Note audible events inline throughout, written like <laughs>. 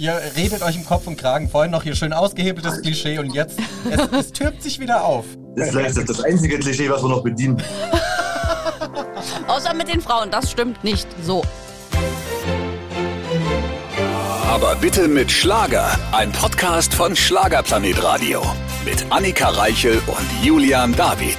ihr redet euch im Kopf und Kragen. Vorhin noch hier schön ausgehebeltes Klischee und jetzt, es, es türmt sich wieder auf. Das ist vielleicht das einzige Klischee, was wir noch bedienen. <laughs> Außer mit den Frauen, das stimmt nicht. So. Aber bitte mit Schlager. Ein Podcast von Schlagerplanet Radio. Mit Annika Reichel und Julian David.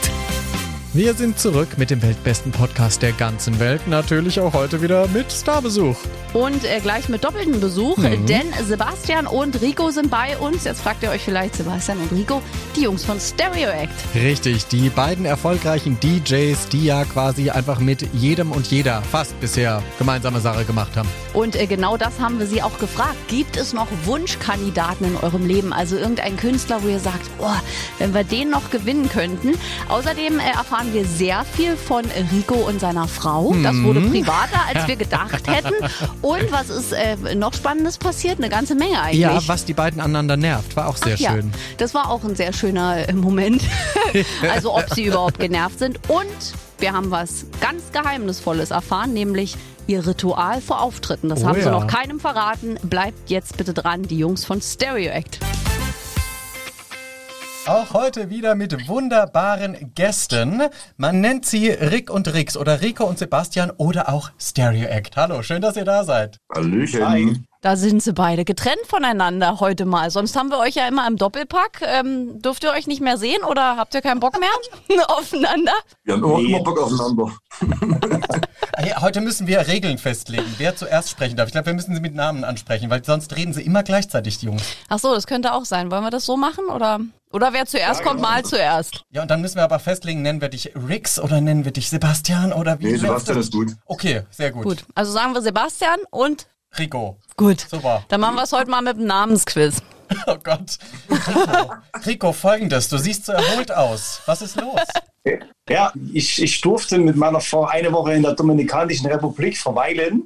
Wir sind zurück mit dem weltbesten Podcast der ganzen Welt. Natürlich auch heute wieder mit Starbesuch. Und äh, gleich mit doppeltem Besuch, Mhm. denn Sebastian und Rico sind bei uns. Jetzt fragt ihr euch vielleicht, Sebastian und Rico, die Jungs von Stereo Act. Richtig, die beiden erfolgreichen DJs, die ja quasi einfach mit jedem und jeder fast bisher gemeinsame Sache gemacht haben. Und äh, genau das haben wir sie auch gefragt. Gibt es noch Wunschkandidaten in eurem Leben? Also irgendein Künstler, wo ihr sagt, oh, wenn wir den noch gewinnen könnten. Außerdem äh, erfahren wir sehr viel von Rico und seiner Frau. Das Mhm. wurde privater, als <laughs> wir gedacht hätten. Und was ist äh, noch Spannendes passiert? Eine ganze Menge eigentlich. Ja, was die beiden aneinander nervt, war auch sehr Ach ja, schön. Das war auch ein sehr schöner äh, Moment. <laughs> also ob sie überhaupt genervt sind. Und wir haben was ganz Geheimnisvolles erfahren, nämlich ihr Ritual vor Auftritten. Das Oh haben sie ja. noch keinem verraten. Bleibt jetzt bitte dran, die Jungs von Stereo Act. Auch heute wieder mit wunderbaren Gästen. Man nennt sie Rick und Rix oder Rico und Sebastian oder auch Stereo Act. Hallo, schön, dass ihr da seid. Hallöchen. Hi. Da sind sie beide getrennt voneinander heute mal. Sonst haben wir euch ja immer im Doppelpack. Ähm, dürft ihr euch nicht mehr sehen oder habt ihr keinen Bock mehr <laughs> aufeinander? Wir haben immer, immer Bock aufeinander. <laughs> Hey, heute müssen wir Regeln festlegen, wer zuerst sprechen darf. Ich glaube, wir müssen sie mit Namen ansprechen, weil sonst reden sie immer gleichzeitig, die Jungs. Ach so, das könnte auch sein. Wollen wir das so machen oder? Oder wer zuerst kommt, mal zuerst. Ja, und dann müssen wir aber festlegen, nennen wir dich Rix oder nennen wir dich Sebastian oder wie? Nee, Sebastian das? ist gut. Okay, sehr gut. Gut, also sagen wir Sebastian und Rico. gut. Super. Dann machen wir es heute mal mit dem Namensquiz. <laughs> Oh Gott. Rico, Rico, folgendes. Du siehst so erholt aus. Was ist los? Ja, ich, ich durfte mit meiner Frau eine Woche in der Dominikanischen Republik verweilen.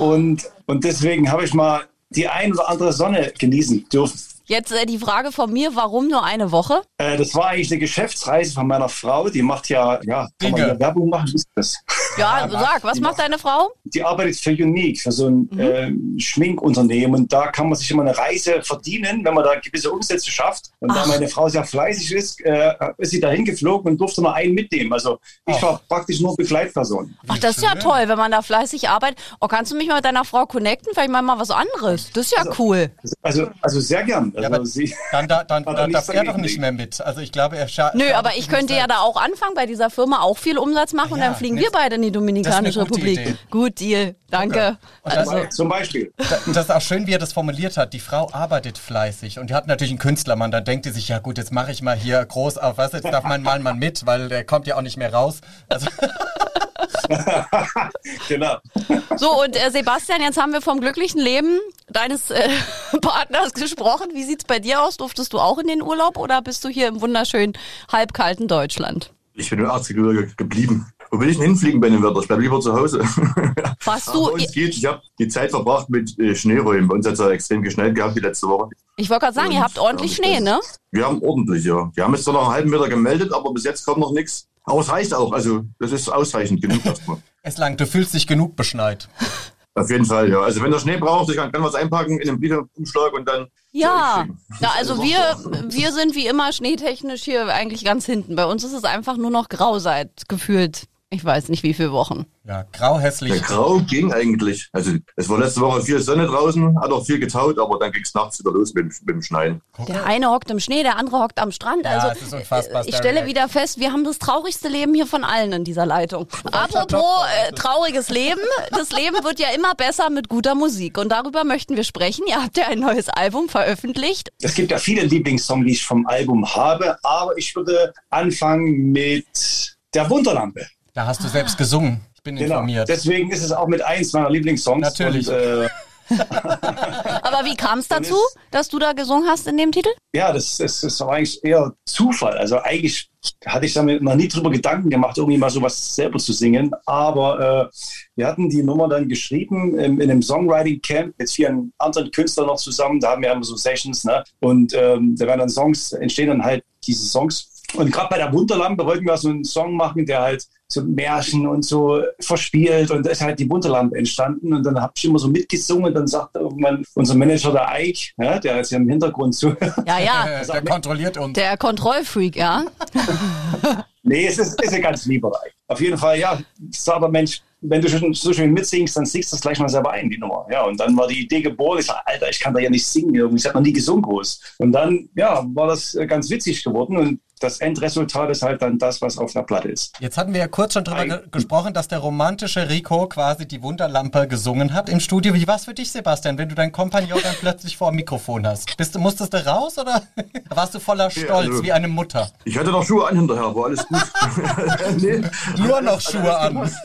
Und, und deswegen habe ich mal die ein oder andere Sonne genießen dürfen. Jetzt äh, die Frage von mir, warum nur eine Woche? Äh, das war eigentlich eine Geschäftsreise von meiner Frau. Die macht ja, ja, kann man ja Werbung machen? Ist das? Ja, <laughs> sag, was macht deine Frau? Die arbeitet für Unique, für so ein äh, Schminkunternehmen. Und da kann man sich immer eine Reise verdienen, wenn man da gewisse Umsätze schafft. Und da Ach. meine Frau sehr fleißig ist, äh, ist sie da hingeflogen und durfte nur einen mitnehmen. Also ich war praktisch nur Begleitperson. Ach, das ist ja toll, wenn man da fleißig arbeitet. Oh, kannst du mich mal mit deiner Frau connecten? Vielleicht mal mal was anderes. Das ist ja cool. Also, also sehr gern. Also Ja, aber sie, Dann, da, dann, dann nichts darf er doch nicht mehr mit. Also ich glaube, er scha Nö, aber ich könnte ja da auch anfangen, bei dieser Firma auch viel Umsatz machen und Ja, dann fliegen ne- wir beide in die Dominikanische das Republik. Idee. Gut, Deal. Danke. Und das- Also, zum Beispiel. Da- Das ist auch schön, wie er das formuliert hat. Die Frau arbeitet fleißig und die hat natürlich einen Künstlermann. Dann denkt die sich, ja gut, jetzt mache ich mal hier groß auf, was, jetzt darf mein Mann mal mit, weil der kommt ja auch nicht mehr raus. Also, <laughs> <laughs> Genau. So, und äh, Sebastian, jetzt haben wir vom glücklichen Leben deines äh, <laughs> Partners gesprochen. Wie sieht's bei dir aus? Durftest du auch in den Urlaub oder bist du hier im wunderschönen, halbkalten Deutschland? Ich bin im Erzgebirge geblieben. Wo will ich denn hinfliegen bei dem Wetter? Ich bleibe lieber zu Hause. <laughs> Aber du, geht's. Ich habe die Zeit verbracht mit äh, Schneeräumen. Bei uns hat es ja extrem geschneit gehabt die letzte Woche. ich wollte gerade sagen, ihr habt ordentlich Schnee, ne? Wir haben ordentlich, ja. Wir haben es zwar noch einen halben Meter gemeldet, aber bis jetzt kommt noch nichts. Aber es reicht auch. Also das ist ausreichend genug erstmal. <laughs> es lang, du fühlst dich genug beschneit. Auf jeden Fall, ja. Also wenn der Schnee braucht, ich kann, kann was einpacken in einen Briefumschlag und dann Ja, ja also wir, <laughs> wir sind wie immer schneetechnisch hier eigentlich ganz hinten. Bei uns ist es einfach nur noch grau seit gefühlt, ich weiß nicht wie viele Wochen. Ja, grau hässlich. Der Grau ging eigentlich. Also es war letzte Woche viel Sonne draußen, hat auch viel getaut, aber dann ging es nachts wieder los mit, dem- mit dem Schneien. Der eine hockt im Schnee, der andere hockt am Strand. Ja, Also es ist unfassbar, äh, ich stelle wieder fest, wir haben das traurigste Leben hier von allen in dieser Leitung. Apropos äh, trauriges Leben, das Leben wird ja immer besser mit guter Musik und darüber möchten wir sprechen. Ihr habt ja ein neues Album veröffentlicht. Es gibt ja viele Lieblingssongs, die ich vom Album habe, aber ich würde anfangen mit der Wunderlampe. Da hast du selbst gesungen. Ich bin Genau. informiert. Deswegen ist es auch mit eins meiner Lieblingssongs. Natürlich. Und, äh, <laughs> Aber wie kam es dazu, ist- dass du da gesungen hast in dem Titel? ja, das, das, das war eigentlich eher Zufall. Also eigentlich hatte ich damit noch nie drüber Gedanken gemacht, irgendwie mal sowas selber zu singen. Aber äh, wir hatten die Nummer dann geschrieben in, in einem Songwriting-Camp mit vielen anderen Künstlern noch zusammen. Da haben wir immer so Sessions. Ne? Und ähm, da werden dann Songs, entstehen dann halt diese Songs Und gerade bei der Wunderlampe wollten wir so einen Song machen, der halt so Märchen und so verspielt. Und da ist halt die Wunderlampe entstanden. Und dann habe ich immer so mitgesungen. Und dann sagt irgendwann unser Manager, der Ike, ja, der ist ja im Hintergrund so. Ja, ja. <laughs> der kontrolliert uns. Der Kontrollfreak, ja. <laughs> nee, es ist, ist ein ganz lieber Ike. Auf jeden Fall, ja, sagt der Mensch, wenn du schon so schön mitsingst, dann singst du das gleich mal selber ein, die Nummer. Ja, und dann war die Idee geboren. Ich sage, Alter, ich kann da ja nicht singen. Ich habe noch nie gesungen groß. Und dann, ja, war das ganz witzig geworden. Und das Endresultat ist halt dann das, was auf der Platte ist. Jetzt hatten wir ja kurz schon drüber ge gesprochen, dass der romantische Rico quasi die Wunderlampe gesungen hat im Studio. Wie war es für dich, Sebastian, wenn du deinen Kompagnon dann plötzlich vor dem Mikrofon hast? Bist, musstest du raus oder <laughs> warst du voller Stolz ja, also, wie eine Mutter? Ich hatte noch Schuhe an hinterher, war alles gut. <laughs> <laughs> nee, Nur noch Schuhe an. Also,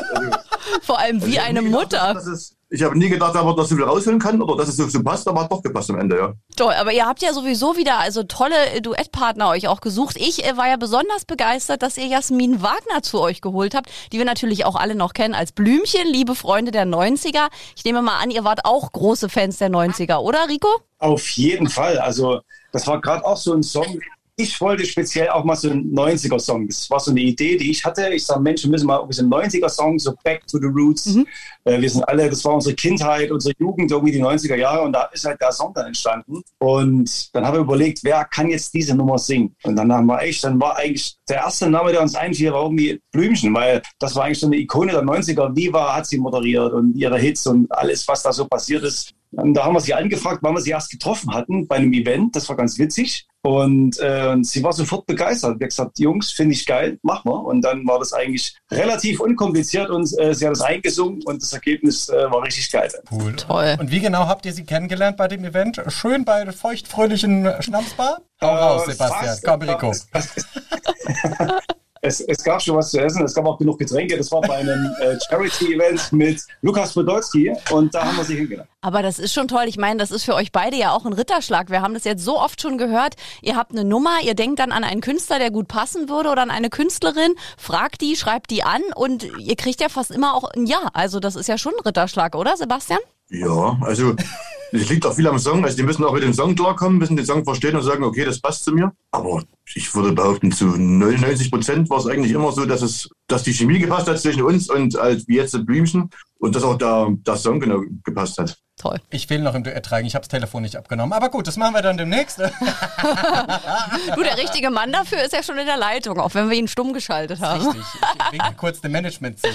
Vor allem wie also eine Mutter. Gedacht, ist, ich habe nie gedacht, dass man das so viel rausholen kann oder dass es so, so passt, aber hat doch gepasst am Ende, ja. Toll, aber ihr habt ja sowieso wieder also tolle Duettpartner euch auch gesucht. Ich äh, war ja besonders begeistert, dass ihr Jasmin Wagner zu euch geholt habt, die wir natürlich auch alle noch kennen als Blümchen, liebe Freunde der 90er. Ich nehme mal an, ihr wart auch große Fans der 90er, oder Rico? Auf jeden Fall. Also das war gerade auch so ein Song, ich wollte speziell auch mal so einen 90er-Song. Das war so eine Idee, die ich hatte. Ich sage, Mensch, wir müssen mal so einen 90er-Song, so Back to the Roots. Mhm. Äh, wir sind alle, das war unsere Kindheit, unsere Jugend, irgendwie die 90er Jahre. Und da ist halt der Song dann entstanden. Und dann habe ich überlegt, wer kann jetzt diese Nummer singen? Und dann haben wir echt, dann war eigentlich der erste Name, der uns einfiel, war irgendwie Blümchen, weil das war eigentlich so eine Ikone der 90er. Viva hat sie moderiert und ihre Hits und alles, was da so passiert ist. Und da haben wir sie angefragt, wann wir sie erst getroffen hatten bei einem Event. Das war ganz witzig. Und äh, sie war sofort begeistert. Wir haben gesagt, Jungs, finde ich geil, mach mal. Und dann war das eigentlich relativ unkompliziert und äh, sie hat das eingesungen und das Ergebnis äh, war richtig geil. Cool. Toll. Und wie genau habt ihr sie kennengelernt bei dem Event? Schön bei feuchtfröhlichen Schnapsbar? Hau raus, Sebastian. Fast, Komm, Rico. <laughs> <laughs> es, es, gab schon was zu essen, es gab auch genug Getränke. Das war bei einem äh, Charity-Event mit Lukas Podolski und da haben wir sie hingeladen. Aber das ist schon toll. Ich meine, das ist für euch beide ja auch ein Ritterschlag. Wir haben das jetzt so oft schon gehört. Ihr habt eine Nummer, ihr denkt dann an einen Künstler, der gut passen würde oder an eine Künstlerin, fragt die, schreibt die an und ihr kriegt ja fast immer auch ein Ja. Also das ist ja schon ein Ritterschlag, oder Sebastian? Ja, also das liegt auch viel am Song. Also die müssen auch mit dem Song klarkommen, müssen den Song verstehen und sagen, okay, das passt zu mir. Aber ich würde behaupten, zu 99 Prozent war es eigentlich immer so, dass es, dass die Chemie gepasst hat zwischen uns und halt wie jetzt Blümchen und dass auch der, der Song genau gepasst hat. Toll. Ich will noch im Duett tragen, ich habe das Telefon nicht abgenommen. Aber gut, das machen wir dann demnächst. <laughs> du, der richtige Mann dafür ist ja schon in der Leitung, auch wenn wir ihn stumm geschaltet haben. Richtig, ich winke kurz dem Management zu.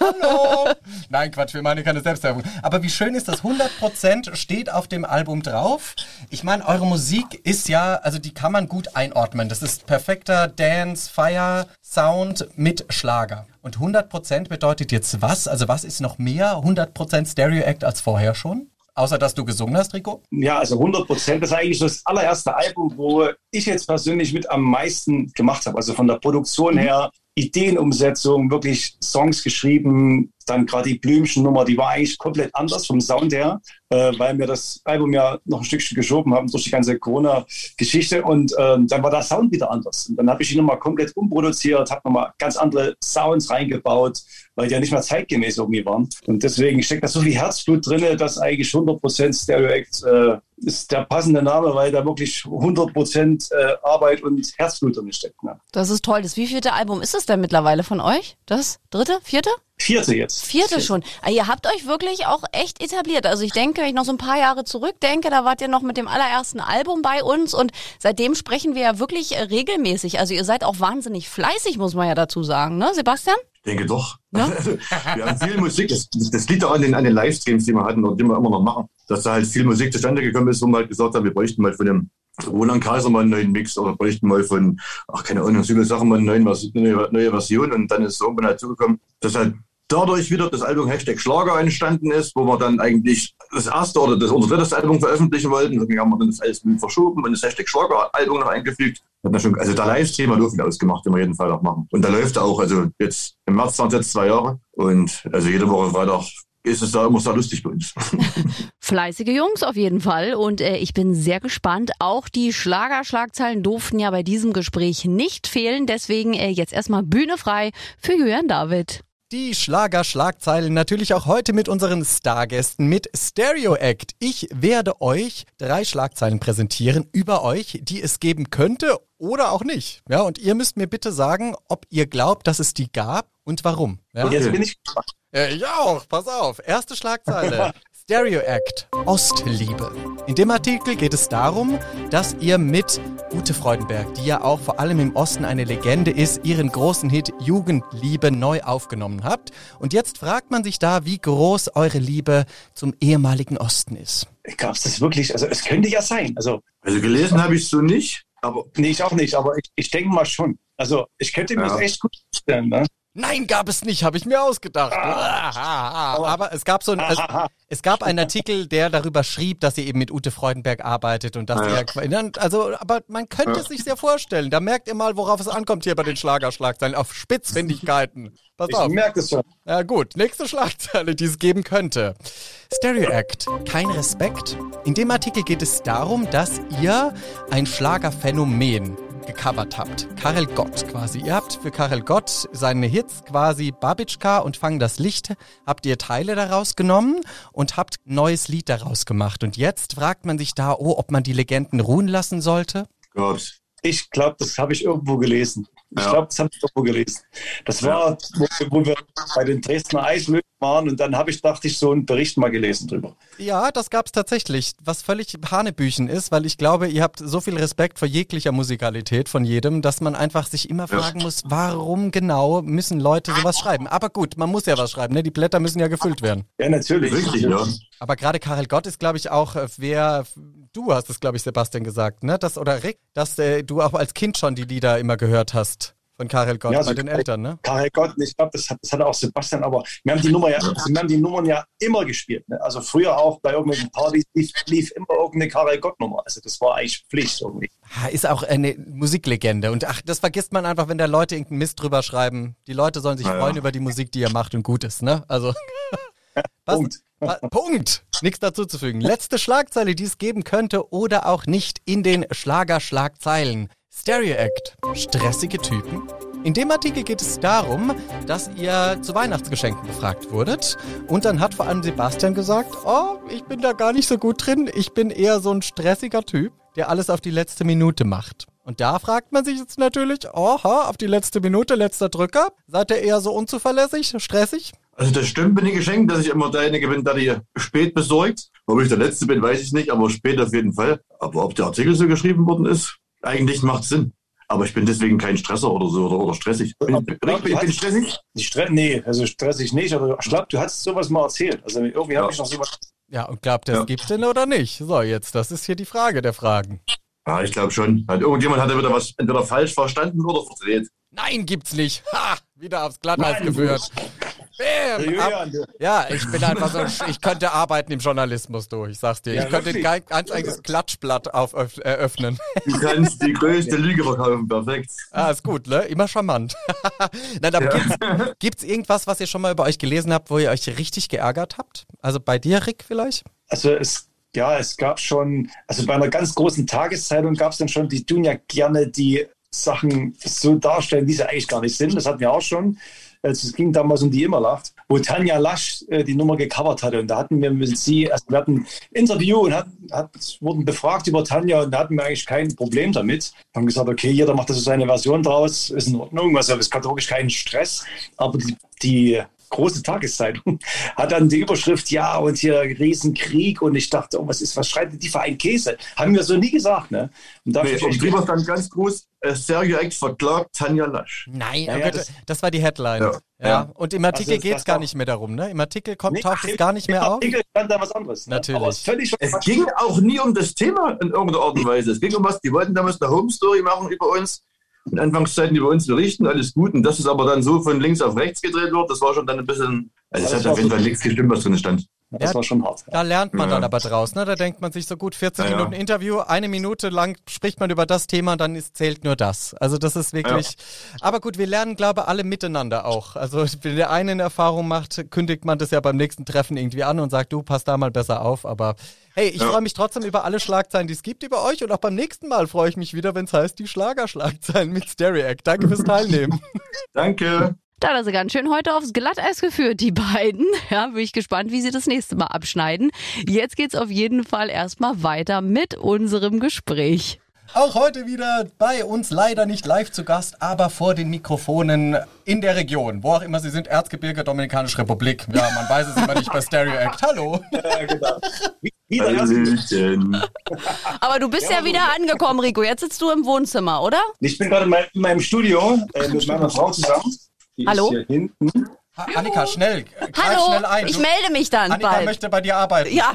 Hallo! Nein, Quatsch, wir machen keine Selbstwerbung. Aber wie schön ist das? 100% steht auf dem Album drauf. Ich meine, eure Musik ist ja, also die kann man gut einordnen. Das ist perfekter Dance, Fire, Sound mit Schlager. Und 100% bedeutet jetzt was? Also was ist noch mehr 100% Stereo Act als vorher schon? Außer dass du gesungen hast, Rico? Ja, also 100 Prozent. Das ist eigentlich das allererste Album, wo ich jetzt persönlich mit am meisten gemacht habe. Also von der Produktion mhm. her, Ideenumsetzung, wirklich Songs geschrieben, dann gerade die Blümchen-Nummer, die war eigentlich komplett anders vom Sound her, äh, weil wir das Album ja noch ein Stückchen geschoben haben durch die ganze Corona-Geschichte und äh, dann war der Sound wieder anders. Und dann habe ich ihn nochmal komplett umproduziert, habe nochmal ganz andere Sounds reingebaut, weil die ja nicht mehr zeitgemäß irgendwie waren. Und deswegen steckt da so viel Herzblut drin, dass eigentlich 100% Stereo Act äh, ist der passende Name, weil da wirklich 100% äh, Arbeit und Herzblut drin steckt. Ne? Das ist toll. Das wievielte Album ist es denn mittlerweile von euch? Das dritte, vierte? Vierte jetzt. Vierte schon. Ah, ihr habt euch wirklich auch echt etabliert. Also ich denke, wenn ich noch so ein paar Jahre zurückdenke, da wart ihr noch mit dem allerersten Album bei uns und seitdem sprechen wir ja wirklich äh, regelmäßig. Also ihr seid auch wahnsinnig fleißig, muss man ja dazu sagen, ne, Sebastian? Ich denke doch. Ja? <laughs> Also, wir haben viel Musik. Das, das liegt auch an den, an den Livestreams, die wir hatten und die wir immer noch machen. Dass da halt viel Musik zustande gekommen ist, wo wir halt gesagt haben, wir bräuchten mal von dem Roland Kaiser mal einen neuen Mix oder bräuchten mal von, ach keine Ahnung, so viele Sachen mal eine neue, neue Version und dann ist es irgendwann halt zugekommen, dass halt dadurch wieder das Album Hashtag Schlager entstanden ist, wo wir dann eigentlich das erste oder das unser drittes Album veröffentlichen wollten. Deswegen haben wir dann das alles verschoben und das Hashtag Schlager-Album noch eingefügt. Schon, also der Livestream hat viel ausgemacht, den wir jeden Fall auch machen. Und da läuft auch, also jetzt im März waren es jetzt zwei Jahre und also jede Woche Freitag ist es da immer sehr lustig bei uns. <laughs> Fleißige Jungs auf jeden Fall und äh, ich bin sehr gespannt. Auch die Schlagerschlagzeilen durften ja bei diesem Gespräch nicht fehlen. Deswegen äh, jetzt erstmal Bühne frei für Julian David. Die Schlager-Schlagzeilen natürlich auch heute mit unseren Stargästen mit Stereo Act. Ich werde euch drei Schlagzeilen präsentieren über euch, die es geben könnte oder auch nicht. Ja, und ihr müsst mir bitte sagen, ob ihr glaubt, dass es die gab und warum. Ja? Jetzt bin ich gespannt. Äh, ich auch, pass auf. Erste Schlagzeile. <laughs> Stereo Act, Ostliebe. In dem Artikel geht es darum, dass ihr mit Ute Freudenberg, die ja auch vor allem im Osten eine Legende ist, ihren großen Hit Jugendliebe neu aufgenommen habt. Und jetzt fragt man sich da, wie groß eure Liebe zum ehemaligen Osten ist. Gab es das wirklich? Also es könnte ja sein. Also, Also gelesen habe ich es so nicht, aber nee, ich auch nicht, aber ich, ich denke mal schon. Also ich könnte mir Ja. das echt gut vorstellen. Ne? Nein, gab es nicht, habe ich mir ausgedacht. Aber es gab so ein, es, <laughs> es gab einen Artikel, der darüber schrieb, dass ihr eben mit Ute Freudenberg arbeitet und dass Ja. ihr, also, aber man könnte es sich sehr vorstellen. Da merkt ihr mal, worauf es ankommt hier bei den Schlagerschlagzeilen, auf Spitzfindigkeiten. Pass Ich auf. merke das schon. Ja gut, nächste Schlagzeile, die es geben könnte. Stereo Act, kein Respekt. In dem Artikel geht es darum, dass ihr ein Schlagerphänomen gecovert habt. Karel Gott quasi. Ihr habt für Karel Gott seine Hits quasi Babitschka und Fang das Licht, habt ihr Teile daraus genommen und habt ein neues Lied daraus gemacht. Und jetzt fragt man sich da, oh, ob man die Legenden ruhen lassen sollte. gab's. Ich glaube, das habe ich irgendwo gelesen. Ich Ja. glaube, das habe ich irgendwo gelesen. Das war, wo, wo wir bei den Dresdner Eislöwen waren und dann habe ich, dachte ich, so einen Bericht mal gelesen drüber. Ja, das gab's tatsächlich, was völlig Hanebüchen ist, weil ich glaube, ihr habt so viel Respekt vor jeglicher Musikalität von jedem, dass man einfach sich immer fragen muss, warum genau müssen Leute sowas schreiben. Aber gut, man muss ja was schreiben, ne? Die Blätter müssen ja gefüllt werden. Ja, natürlich. Richtig, ja. Aber gerade Karel Gott ist, glaube ich, auch, äh, wer, du hast es, glaube ich, Sebastian gesagt, ne? Das, oder Rick, dass äh, du auch als Kind schon die Lieder immer gehört hast von Karel Gott Ja, bei so- den Eltern, ne? Karel Gott, ich glaube, das hat, das hat auch Sebastian, aber wir haben die Nummer ja, wir haben die Nummern ja immer gespielt. Ne? Also früher auch bei irgendwelchen Partys lief, lief immer irgendeine Karel Gott Nummer. Also das war eigentlich Pflicht irgendwie. Ist auch eine Musiklegende. Und ach, das vergisst man einfach, wenn da Leute irgendeinen Mist drüber schreiben. Die Leute sollen sich Ja, freuen über die Musik, die ihr macht und gut ist, ne? Also. <laughs> Was- Punkt. wa- Punkt. Nichts dazu zu fügen. Letzte Schlagzeile, die es geben könnte oder auch nicht in den Schlager-Schlagzeilen. Stereo Act. Stressige Typen. In dem Artikel geht es darum, dass ihr zu Weihnachtsgeschenken befragt wurdet. Und dann hat vor allem Sebastian gesagt, oh, ich bin da gar nicht so gut drin. Ich bin eher so ein stressiger Typ, der alles auf die letzte Minute macht. Und da fragt man sich jetzt natürlich, oha, auf die letzte Minute, letzter Drücker. Seid ihr eher so unzuverlässig, stressig? Also das stimmt mit den Geschenken, dass ich immer derjenige bin, der die spät besorgt. Ob ich der Letzte bin, weiß ich nicht, aber spät auf jeden Fall. Aber ob der Artikel so geschrieben worden ist, eigentlich macht Sinn. Aber ich bin deswegen kein Stresser oder so oder, oder stressig. Bin, Aber- bin, ich, ich bin stressig? Stre nee, also stressig nicht, aber ich glaube, du hast sowas mal erzählt. Also irgendwie Ja. habe ich noch sowas. Ja, und glaubt ihr, es Ja. gibt denn oder nicht? So, jetzt, das ist hier die Frage der Fragen. Ja, ich glaube schon. Hat irgendjemand hat wieder was entweder falsch verstanden oder verdreht. Nein, gibt's nicht. Ha! Wieder aufs Glatteis geführt. Bäm! Ab, ja, ich bin einfach so, ich könnte arbeiten im Journalismus, du. Ich sag's dir. Ja, ich könnte wirklich? ein ganz eigenes Klatschblatt auf, öff- eröffnen. Du kannst die größte Lüge verkaufen, perfekt. Ah, ist gut, ne? Immer charmant. <laughs> Nein, aber Ja. gibt's, <laughs> gibt's irgendwas, was ihr schon mal über euch gelesen habt, wo ihr euch richtig geärgert habt? Also bei dir, Rick, vielleicht? Also es, ja, es gab schon, also bei einer ganz großen Tageszeitung gab es dann schon, die tun ja gerne die Sachen so darstellen, wie sie eigentlich gar nicht sind. Das hatten wir auch schon. Also es ging damals um die Immerlacht, wo Tanja Lasch äh, die Nummer gecovert hatte. Und da hatten wir mit sie, also wir hatten ein Interview und hatten, hat, wurden befragt über Tanja und da hatten wir eigentlich kein Problem damit. Haben gesagt, okay, jeder macht da so seine Version draus, ist in Ordnung, also es hat wirklich keinen Stress. Aber die, die große Tageszeitung hat dann die Überschrift, ja, und hier Riesenkrieg. Und ich dachte, oh, was ist, was schreibt denn die für ein Käse? Haben wir so nie gesagt, ne? Und da Nee, ich und drüber stand ganz groß, äh, Sergio Act verklagt Tanja Lasch. Nein, Ja, oh ja, Gott, das- das, war die Headline. Ja. Ja. Und im Artikel Also geht's das gar nicht mehr darum, ne? Im Artikel kommt, Nee, taucht es im- gar nicht im mehr auf. Artikel stand da was anderes. ne? Natürlich. Es völlig Es ging auch nie um das Thema in irgendeiner Art und <laughs> Weise. Es ging um was, die wollten damals eine Home Story machen über uns. In Anfangszeiten über uns berichten, alles gut. Und dass es aber dann so von links auf rechts gedreht wird, das war schon dann ein bisschen. Also es hat auf jeden Fall nichts gestimmt, was drin stand. Das Ja. war schon hart. Da lernt man Ja. dann aber draus, ne? Da denkt man sich so gut, 40 Ja, ja. Minuten Interview, eine Minute lang spricht man über das Thema, dann ist, zählt nur das. Also das ist wirklich. Aber gut, wir lernen, glaube ich, alle miteinander auch. Also wenn der eine eine Erfahrung macht, kündigt man das ja beim nächsten Treffen irgendwie an und sagt, du pass da mal besser auf. Aber hey, ich Ja. freue mich trotzdem über alle Schlagzeilen, die es gibt über euch und auch beim nächsten Mal freue ich mich wieder, wenn es heißt, die Schlagerschlagzeilen mit Stereo Act. Danke fürs Teilnehmen. <laughs> Danke. Da hat er sie ganz schön heute aufs Glatteis geführt, die beiden. <laughs> Ja, bin ich gespannt, wie sie das nächste Mal abschneiden. Jetzt geht's auf jeden Fall erstmal weiter mit unserem Gespräch. Auch heute wieder bei uns leider nicht live zu Gast, aber vor den Mikrofonen in der Region, wo auch immer Sie sind, Erzgebirge, Dominikanische Republik. Ja, man weiß es immer nicht bei Stereo Act. Hallo. Ja, genau. Wie- Wieder. <laughs> Aber du bist ja, wieder angekommen, Rico. Jetzt sitzt du im Wohnzimmer, oder? Ich bin gerade in meinem Studio äh, mit meiner Frau zusammen. Die Hallo? Ist hier hinten. Ha- Annika, schnell, Hallo, schnell ein. ich melde mich dann Annika bald. möchte bei dir arbeiten. Ja,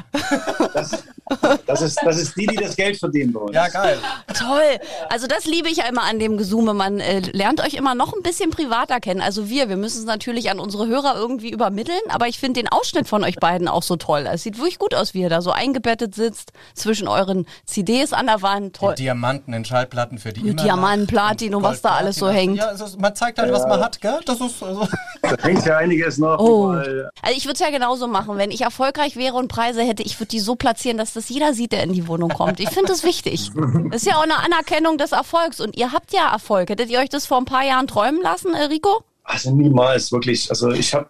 Das ist, das ist die, die das Geld verdienen bei uns. Ja, geil. toll. Also das liebe ich ja immer an dem Gesume. Man äh, lernt euch immer noch ein bisschen privater kennen. Also wir, wir müssen es natürlich an unsere Hörer irgendwie übermitteln, aber ich finde den Ausschnitt von euch beiden auch so toll. Es sieht wirklich gut aus, wie ihr da so eingebettet sitzt zwischen euren CDs an der Wand. Toll. Diamanten in Schallplatten für die Mit immer Diamanten, Platin und was da alles so hängt. Ja, ist, man zeigt halt, was man hat, gell? Das ist also hängt ja einiges noch. Oh. überall. Also ich würde es ja genauso machen. Wenn ich erfolgreich wäre und Preise hätte, ich würde die so platzieren, dass das jeder sieht, der in die Wohnung kommt. Ich finde das wichtig. <laughs> Das ist ja auch eine Anerkennung des Erfolgs. Und ihr habt ja Erfolg. Hättet ihr euch das vor ein paar Jahren träumen lassen, äh, Rico? Also niemals, wirklich. Also ich habe,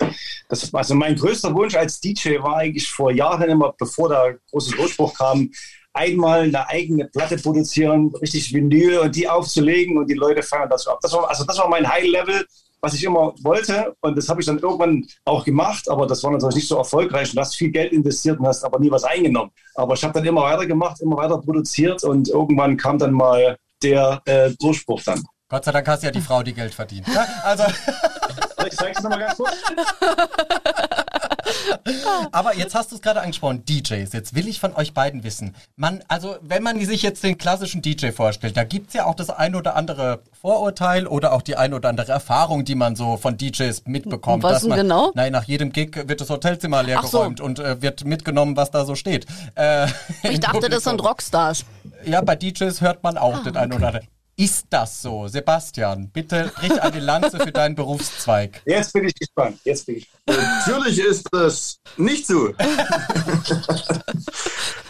das, also mein größter Wunsch als DJ war eigentlich vor Jahren immer, bevor der große Durchbruch kam, einmal eine eigene Platte produzieren, richtig Vinyl und die aufzulegen und die Leute feiern das ab. Das war, also das war mein High Level, was ich immer wollte und das habe ich dann irgendwann auch gemacht, aber das war natürlich nicht so erfolgreich und du hast viel Geld investiert und hast aber nie was eingenommen. Aber ich habe dann immer weiter gemacht, immer weiter produziert und irgendwann kam dann mal der äh, Durchbruch dann. Gott sei Dank hast du ja die Frau, die Geld verdient. Ja, also, <laughs> Ich zeige es nochmal ganz kurz. <laughs> <laughs> aber jetzt hast du es gerade angesprochen, DJs. Jetzt will ich von euch beiden wissen. Man, also, wenn man sich jetzt den klassischen DJ vorstellt, da gibt's ja auch das ein oder andere Vorurteil oder auch die ein oder andere Erfahrung, die man so von DJs mitbekommt. Was dass man, genau? Nein, nach jedem Gig wird das Hotelzimmer leer Ach so. geräumt und äh, wird mitgenommen, was da so steht. Äh, <laughs> Ich dachte, das sind Publikum. Rockstars. Ja, bei DJs hört man auch Ah, den einen oder anderen. Ist das so? Sebastian, bitte brich eine Lanze für deinen Berufszweig. Jetzt bin ich gespannt. Jetzt bin ich. Natürlich ist das nicht so. <laughs>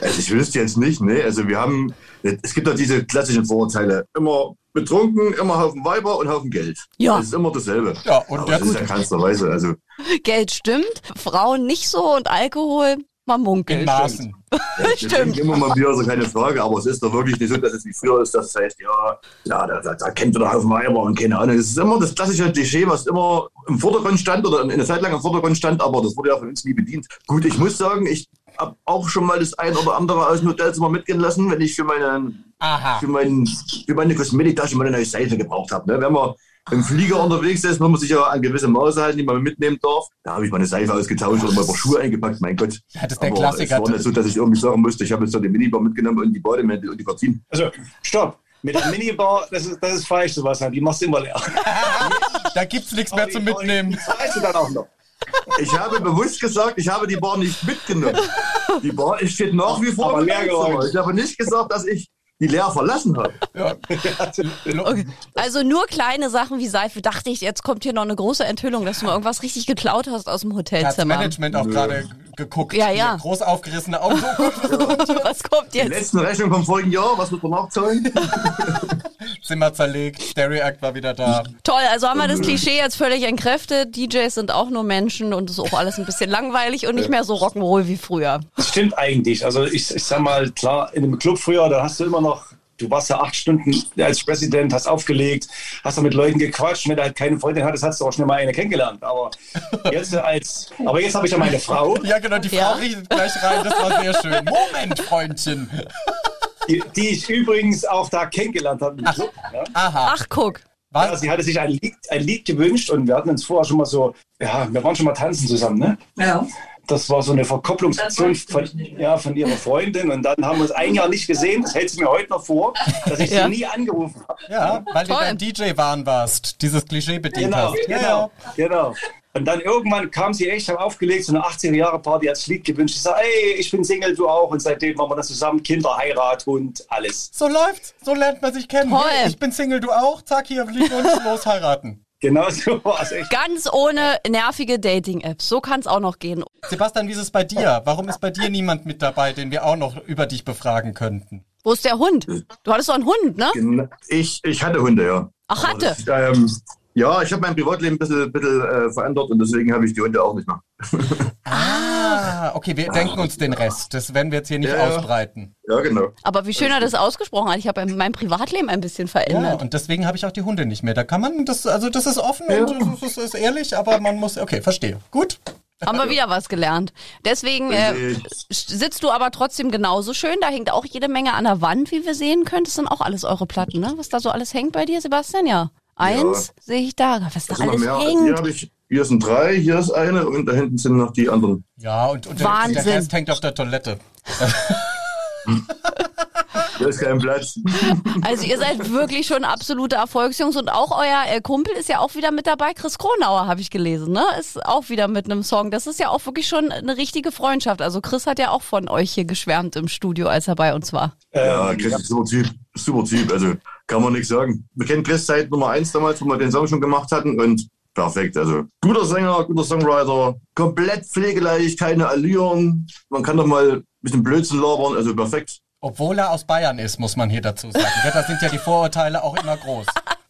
also ich wüsste jetzt nicht, ne? Also wir haben, es gibt ja diese klassischen Vorurteile. Immer betrunken, immer Haufen Weiber und Haufen Geld. Ja. Das ist immer dasselbe. Ja, und Aber der das ist ja keinsterweise. Also Geld stimmt, Frauen nicht so und Alkohol, man munkelt. in Maßen. <laughs> Ja, ich denke immer mal wieder, so keine Frage, aber es ist doch wirklich nicht so, dass es wie früher ist, dass es heißt, ja, ja, da, da, da kennt ihr doch auf Weiber und keine Ahnung. Es ist immer das klassische Klischee, was immer im Vordergrund stand oder eine Zeit lang im Vordergrund stand, aber das wurde ja von uns nie bedient. Gut, ich muss sagen, ich habe auch schon mal das ein oder andere aus dem Hotelzimmer mitgehen lassen, wenn ich für meine, Aha. für mein, für meine Kosmetiktasche mal eine neue Seife gebraucht habe. Ne? Wenn man im Flieger unterwegs ist, muss man sich ja an gewisse Maße halten, die man mitnehmen darf. Da habe ich meine Seife ausgetauscht oder mal ein paar Schuhe eingepackt, mein Gott. Ja, das ist der Aber Klassiker. Es war nicht so, dass ich irgendwie sagen musste, ich habe jetzt so den Minibar mitgenommen und die Bademäntel und die Gardinen. Also, stopp. Mit der Minibar, das ist, das ist falsch, Sebastian. Die machst du immer leer. <laughs> Da gibt's nichts mehr zum Mitnehmen. Die zahlst du dann auch noch. Ich habe bewusst gesagt, ich habe die Bar nicht mitgenommen. Die Bar steht nach wie vor Aber leer. Ich habe nicht gesagt, dass ich die leer verlassen habe. Ja. <laughs> Okay. Also nur kleine Sachen wie Seife. Dachte ich, jetzt kommt hier noch eine große Enthüllung, dass du mal irgendwas richtig geklaut hast aus dem Hotelzimmer. Management auch gerade geguckt. Ja, ja. Hier Groß aufgerissene Augen. So, <laughs> Was kommt Die jetzt? letzten Rechnungen vom vorigen Jahr, was wird man nachzahlen? <laughs> Zimmer zerlegt. Stereo Act war wieder da. Toll, also haben wir das Klischee jetzt völlig entkräftet. DJs sind auch nur Menschen und ist auch alles ein bisschen langweilig und nicht mehr so Rock'n'Roll wie früher. Das stimmt eigentlich. Also ich, ich sag mal, klar, in einem Club früher, da hast du immer noch, du warst ja acht Stunden als Präsident, hast aufgelegt, hast da mit Leuten gequatscht. Wenn du halt keine Freundin hattest, hast du auch schnell mal eine kennengelernt. Aber jetzt als, aber jetzt habe ich ja meine Frau, <laughs> Ja, genau, die Ja. Frau riecht gleich rein. Das war sehr schön. Moment, Freundchen. die, die ich übrigens auch da kennengelernt habe im Club. Ja. Aha. Ach, guck. Was? Ja, sie hatte sich ein Lied, ein Lied gewünscht und wir hatten uns vorher schon mal so, ja, wir waren schon mal tanzen zusammen, ne? Ja. Das war so eine Verkopplungsaktion von, ja, von ihrer Freundin und dann haben wir uns ein Jahr nicht gesehen. Das hält sie mir heute noch vor, dass ich Ja. sie nie angerufen habe. Ja, weil du Toll. dein DJ-Wahn warst. Dieses Klischee bedient Genau, hast. Genau, ja. genau. Und dann irgendwann kam sie echt, haben aufgelegt, so eine 80er-Jahre-Party, hat das Lied gewünscht. Ich sage, ey, ich bin Single, du auch. Und seitdem machen wir das zusammen, Kinder, Heirat, Hund, alles. So läuft's. So lernt man sich kennen. Toll. Ich bin Single, du auch. Zack, hier Glückwunsch, los heiraten. Genau <laughs> so war es echt. Ganz ohne nervige Dating-Apps. So kann es auch noch gehen. Sebastian, wie ist es bei dir? Warum ist bei dir niemand mit dabei, den wir auch noch über dich befragen könnten? Wo ist der Hund? Du hattest doch einen Hund, ne? Ich, ich hatte Hunde, ja. Ach, hatte. Das, ähm, Ja, ich habe mein Privatleben ein bisschen, bisschen äh, verändert und deswegen habe ich die Hunde auch nicht mehr. <laughs> Ah, okay, wir denken uns den Rest. Das werden wir jetzt hier nicht Ja. ausbreiten. Ja, genau. Aber wie schön er das ausgesprochen hat. Ich habe mein Privatleben ein bisschen Ja, verändert. und deswegen habe ich auch die Hunde nicht mehr. Da kann man, das, also das ist offen und das ist ehrlich, aber man muss, okay, verstehe. Gut. Haben wir wieder was gelernt. Deswegen äh, sitzt du aber trotzdem genauso schön. Da hängt auch jede Menge an der Wand, wie wir sehen können. Das sind auch alles eure Platten, ne? Was da so alles hängt bei dir, Sebastian? Ja. Eins sehe ich da. Was da alles mehr. Hier hängt. habe ich, hier sind drei, hier ist eine und da hinten sind noch die anderen. Ja, und, und der, der. Rest hängt auf der Toilette. <laughs> Da ist kein Platz. Also ihr seid wirklich schon absolute Erfolgsjungs und auch euer äh, Kumpel ist ja auch wieder mit dabei. Chris Kronauer habe ich gelesen, ne? Ist auch wieder mit einem Song. Das ist ja auch wirklich schon eine richtige Freundschaft. Also Chris hat ja auch von euch hier geschwärmt im Studio, als er bei uns war. Ja, Chris ist super Typ. Super Typ. Also kann man nichts sagen. Wir kennen Chris seit Nummer eins damals, wo wir den Song schon gemacht hatten und perfekt. Also guter Sänger, guter Songwriter, komplett pflegeleicht, keine Allüren. Man kann doch mal ein bisschen Blödsinn labern, also perfekt. Obwohl er aus Bayern ist, muss man hier dazu sagen. Da sind ja die Vorurteile auch immer groß.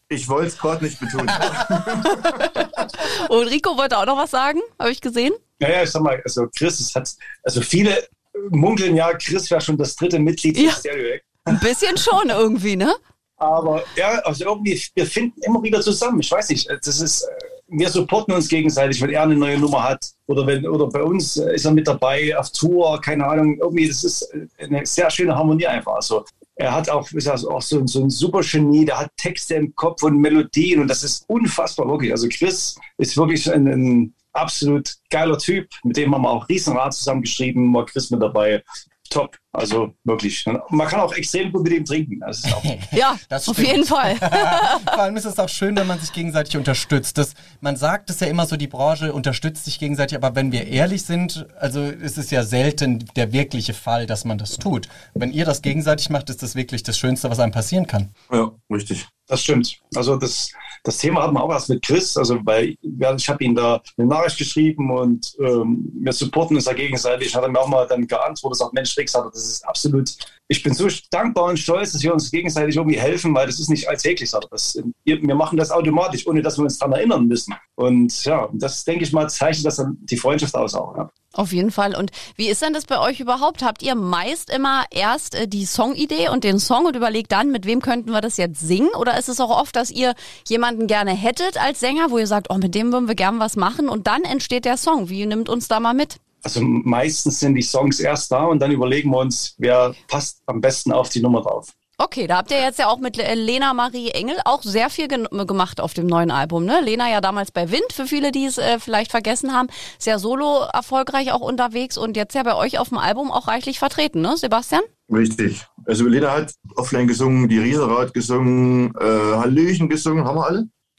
Ich wollte es gerade nicht betonen. <laughs> Und Rico wollte auch noch was sagen, habe ich gesehen. Naja, ich sag mal, also Chris es hat, also viele munkeln ja, Chris wäre schon das dritte Mitglied Ja. des Stereo Act. Ein bisschen schon irgendwie, ne? Aber ja, also irgendwie, wir finden immer wieder zusammen. Ich weiß nicht, das ist, äh, wir supporten uns gegenseitig, wenn er eine neue Nummer hat oder wenn, oder bei uns äh, ist er mit dabei auf Tour, keine Ahnung. Irgendwie, das ist äh, eine sehr schöne Harmonie einfach. Also, er hat auch, ist also auch so, so ein super Genie, der hat Texte im Kopf und Melodien und das ist unfassbar wirklich. Also Chris ist wirklich ein, ein absolut geiler Typ, mit dem haben wir auch Riesenrad zusammengeschrieben, war Chris mit dabei. Top, also wirklich. Man kann auch extrem gut mit ihm trinken. Das ist auch <laughs> Ja, Das auf jeden Fall. <laughs> Vor allem ist es auch schön, wenn man sich gegenseitig unterstützt. Das, man sagt es ja immer so, die Branche unterstützt sich gegenseitig, aber wenn wir ehrlich sind, also ist es ja selten der wirkliche Fall, dass man das tut. Wenn ihr das gegenseitig macht, ist das wirklich das Schönste, was einem passieren kann. ja, richtig. Das stimmt. Also das, das Thema hatten wir auch erst mit Chris, also weil ja, ich habe ihm da eine Nachricht geschrieben und ähm, wir supporten uns da gegenseitig. Hat er mir auch mal dann geantwortet, sagt, Mensch, Rix, hat er, das ist absolut, ich bin so dankbar und stolz, dass wir uns gegenseitig irgendwie helfen, weil das ist nicht alltäglich, er. Das, wir machen das automatisch, ohne dass wir uns daran erinnern müssen. Und ja, das denke ich mal, zeichnet das dann die Freundschaft aus auch. Ja. Auf jeden Fall. Und wie ist denn das bei euch überhaupt? Habt ihr meist immer erst äh, die Songidee und den Song und überlegt dann, mit wem könnten wir das jetzt singen? Oder ist es auch oft, dass ihr jemanden gerne hättet als Sänger, wo ihr sagt, oh, mit dem würden wir gern was machen und dann entsteht der Song? Wie nimmt uns da mal mit? Also meistens sind die Songs erst da und dann überlegen wir uns, wer passt am besten auf die Nummer drauf. Okay, da habt ihr jetzt ja auch mit äh, Lena Marie Engel auch sehr viel gemacht auf dem neuen Album. Ne? Lena ja damals bei Wind, für viele, die es äh, vielleicht vergessen haben, sehr solo erfolgreich auch unterwegs und jetzt ja bei euch auf dem Album auch reichlich vertreten, ne, Sebastian? Richtig. Also Lena hat offline gesungen, die Riesenrad gesungen, äh, Hallöchen gesungen, haben wir alle? <laughs>